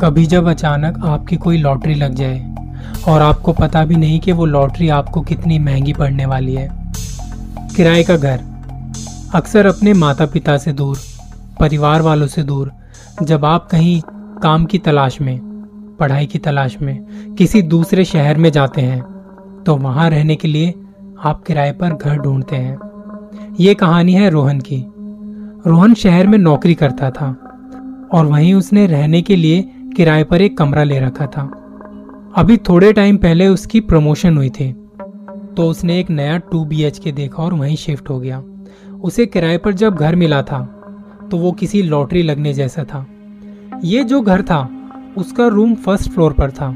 कभी जब अचानक आपकी कोई लॉटरी लग जाए और आपको पता भी नहीं कि वो लॉटरी आपको कितनी महँगी पड़ने वाली है। किराए का घर। अक्सर अपने माता पिता से दूर, परिवार वालों से दूर, जब आप कहीं काम की तलाश में, पढ़ाई की तलाश में, किसी दूसरे शहर में जाते हैं तो वहाँ रहने के लिए आप किराए पर घर ढूंढते हैं। ये कहानी है रोहन की। रोहन शहर में नौकरी करता था और वहीं उसने रहने के लिए किराए पर एक कमरा ले रखा था। अभी थोड़े टाइम पहले उसकी प्रमोशन हुई थी। तो उसने एक नया टू बी एच के देखा और वहीं शिफ्ट हो गया। उसे किराए पर जब घर मिला था तो वो किसी लॉटरी लगने जैसा था। ये जो घर था, उसका रूम फ़र्स्ट फ्लोर पर था।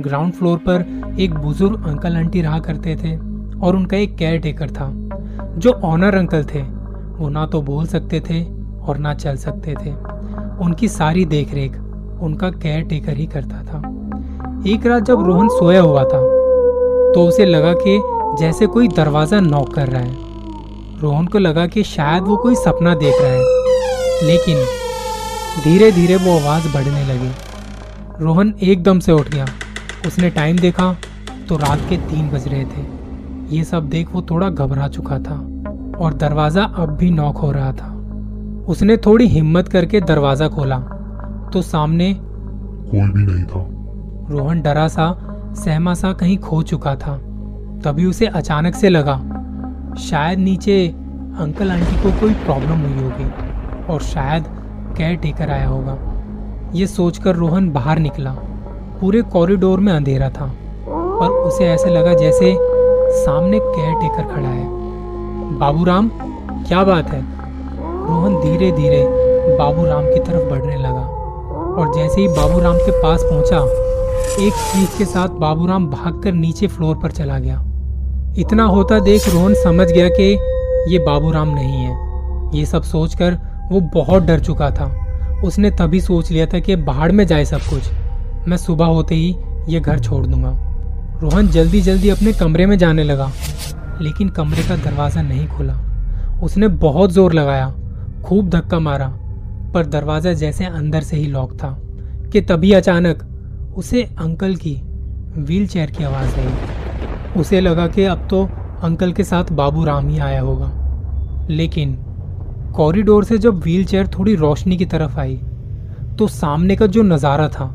ग्राउंड फ्लोर पर एक बुज़ुर्ग अंकल आंटी रहा करते थे और उनका एक केयर टेकर था, जो ऑनर अंकल थे। वो ना तो बोल सकते थे और ना चल सकते थे। उनकी सारी देखरेख उनका केयर टेकर ही करता था। एक रात जब रोहन सोया हुआ था तो उसे लगा कि जैसे कोई दरवाज़ा नॉक कर रहा है। रोहन को लगा कि शायद वो कोई सपना देख रहा है, लेकिन धीरे धीरे वो आवाज़ बढ़ने लगी। रोहन एकदम से उठ गया। उसने टाइम देखा तो रात के तीन बज रहे थे। ये सब देख वो थोड़ा घबरा चुका था, और दरवाज़ा अब भी नॉक हो रहा था। उसने थोड़ी हिम्मत करके दरवाज़ा खोला। तो सामने कोई भी नहीं था। रोहन डरा सा सहमा सा कहीं खो चुका था। तभी उसे अचानक से लगा शायद नीचे अंकल आंटी को कोई प्रॉब्लम हुई होगी और शायद केयर टेकर आया होगा। ये सोचकर रोहन बाहर निकला। पूरे कॉरिडोर में अंधेरा था पर उसे ऐसे लगा जैसे सामने केयर टेकर खड़ा है। बाबूराम क्या बात है? रोहन धीरे धीरे बाबूराम की तरफ़ बढ़ने लगा। और जैसे ही बाबूराम के पास पहुँचा, एक चीख के साथ बाबूराम भागकर नीचे फ्लोर पर चला गया। इतना होता देख रोहन समझ गया कि ये बाबूराम नहीं है। ये सब सोचकर वो बहुत डर चुका था। उसने तभी सोच लिया था कि बाहर में जाए सब कुछ। मैं सुबह होते ही ये घर छोड़ दूँगा। रोहन जल्दी जल्दी अपने कमरे में जाने लगा, लेकिन कमरे का दरवाज़ा नहीं खुला। उसने बहुत ज़ोर लगाया, खूब धक्का मारा। पर दरवाज़ा जैसे अंदर से ही लॉक था कि तभी अचानक उसे अंकल की व्हील चेयर की आवाज़ आई। उसे लगा कि अब तो अंकल के साथ बाबू राम ही आया होगा। लेकिन कॉरिडोर से जब व्हील चेयर थोड़ी रोशनी की तरफ़ आई तो सामने का जो नज़ारा था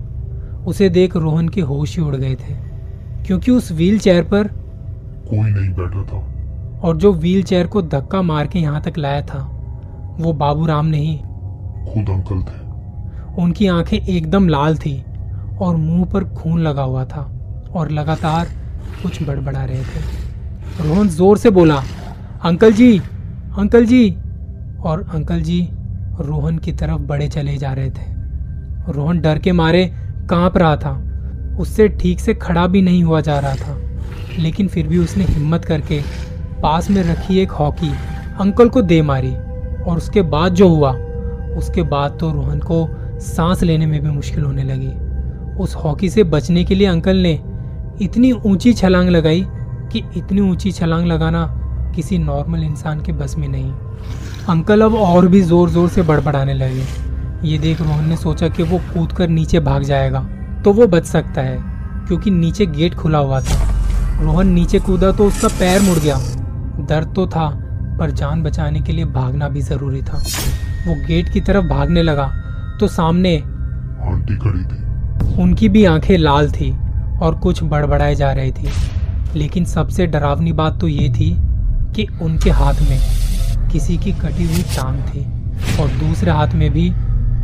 उसे देख रोहन के होश ही उड़ गए थे क्योंकि उस व्हील चेयर पर कोई नहीं बैठा था। और जो व्हील चेयर को धक्का मार के यहाँ तक लाया था वो बाबू राम नहीं खुद अंकल थे उनकी आँखें एकदम लाल थी और मुँह पर खून लगा हुआ था और लगातार कुछ बड़बड़ा रहे थे। रोहन ज़ोर से बोला, अंकल जी अंकल जी। और अंकल जी रोहन की तरफ़ बड़े चले जा रहे थे। रोहन डर के मारे काँप रहा था। उससे ठीक से खड़ा भी नहीं हुआ जा रहा था, लेकिन फिर भी उसने हिम्मत करके पास में रखी एक हॉकी, अंकल को दे मारी और उसके बाद जो हुआ उसके बाद तो रोहन को सांस लेने में भी मुश्किल होने लगी। उस हॉकी से बचने के लिए अंकल ने इतनी ऊँची छलांग लगाई कि इतनी ऊँची छलांग लगाना किसी नॉर्मल इंसान के बस में नहीं। अंकल अब और भी ज़ोर ज़ोर से बड़बड़ाने लगे। ये देख रोहन ने सोचा कि वो कूद कर नीचे भाग जाएगा तो वो बच सकता है, क्योंकि नीचे गेट खुला हुआ था। रोहन नीचे कूदा तो उसका पैर मुड़ गया। दर्द तो था पर जान बचाने के लिए भागना भी ज़रूरी था। वो गेट की तरफ़ भागने लगा तो सामने आंटी खड़ी थी। उनकी भी आँखें लाल थी और कुछ बड़बड़ाए जा रही थी। लेकिन सबसे डरावनी बात तो ये थी कि उनके हाथ में किसी की कटी हुई टांग थी और दूसरे हाथ में भी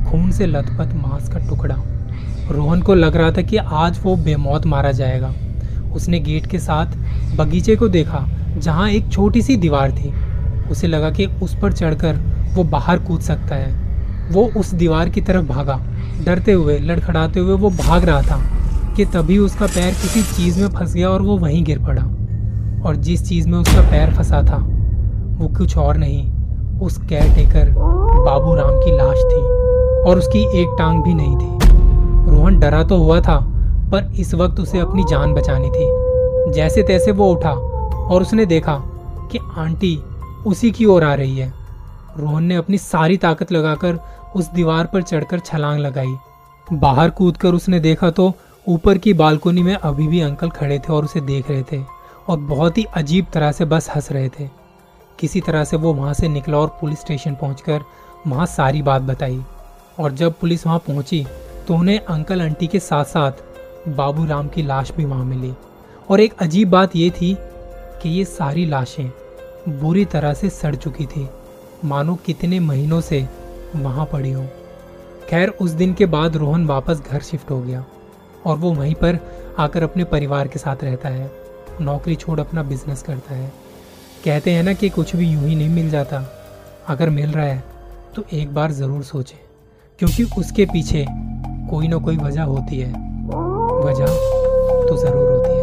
खून से लथपथ मांस का टुकड़ा। रोहन को लग रहा था कि आज वो बेमौत मारा जाएगा। उसने गेट के साथ बगीचे को देखा जहाँ एक छोटी सी दीवार थी। उसे लगा कि उस पर चढ़कर वो बाहर कूद सकता है। वो उस दीवार की तरफ़ भागा। डरते हुए, लड़खड़ाते हुए वो भाग रहा था कि तभी उसका पैर किसी चीज़ में फंस गया और वो वहीं गिर पड़ा। और जिस चीज़ में उसका पैर फंसा था, वो कुछ और नहीं, उस केयर टेकर बाबू राम की लाश थी और उसकी एक टांग भी नहीं थी। रोहन डरा तो हुआ था, पर इस वक्त उसे अपनी जान बचानी थी। जैसे तैसे वो उठा और उसने देखा कि आंटी उसी की ओर आ रही है। रोहन ने अपनी सारी ताकत लगाकर उस दीवार पर चढ़कर छलांग लगाई। बाहर कूदकर उसने देखा तो ऊपर की बालकोनी में अभी भी अंकल खड़े थे और उसे देख रहे थे और बहुत ही अजीब तरह से बस हंस रहे थे। किसी तरह से वो वहाँ से निकला और पुलिस स्टेशन पहुंचकर वहाँ सारी बात बताई और जब पुलिस वहाँ पहुँची तो उन्हें अंकल आंटी के साथ साथ बाबू राम की लाश भी वहाँ मिली। और एक अजीब बात यह थी कि ये सारी लाशें बुरी तरह से सड़ चुकी थी। मानो कितने महीनों से वहाँ पड़ी हो। खैर, उस दिन के बाद रोहन वापस घर शिफ्ट हो गया और वो वहीं पर आकर अपने परिवार के साथ रहता है। नौकरी छोड़ अपना बिज़नेस करता है। कहते हैं ना कि कुछ भी यूँ ही नहीं मिल जाता। अगर मिल रहा है तो एक बार ज़रूर सोचें, क्योंकि उसके पीछे कोई ना कोई वजह होती है। वजह तो ज़रूर होती है।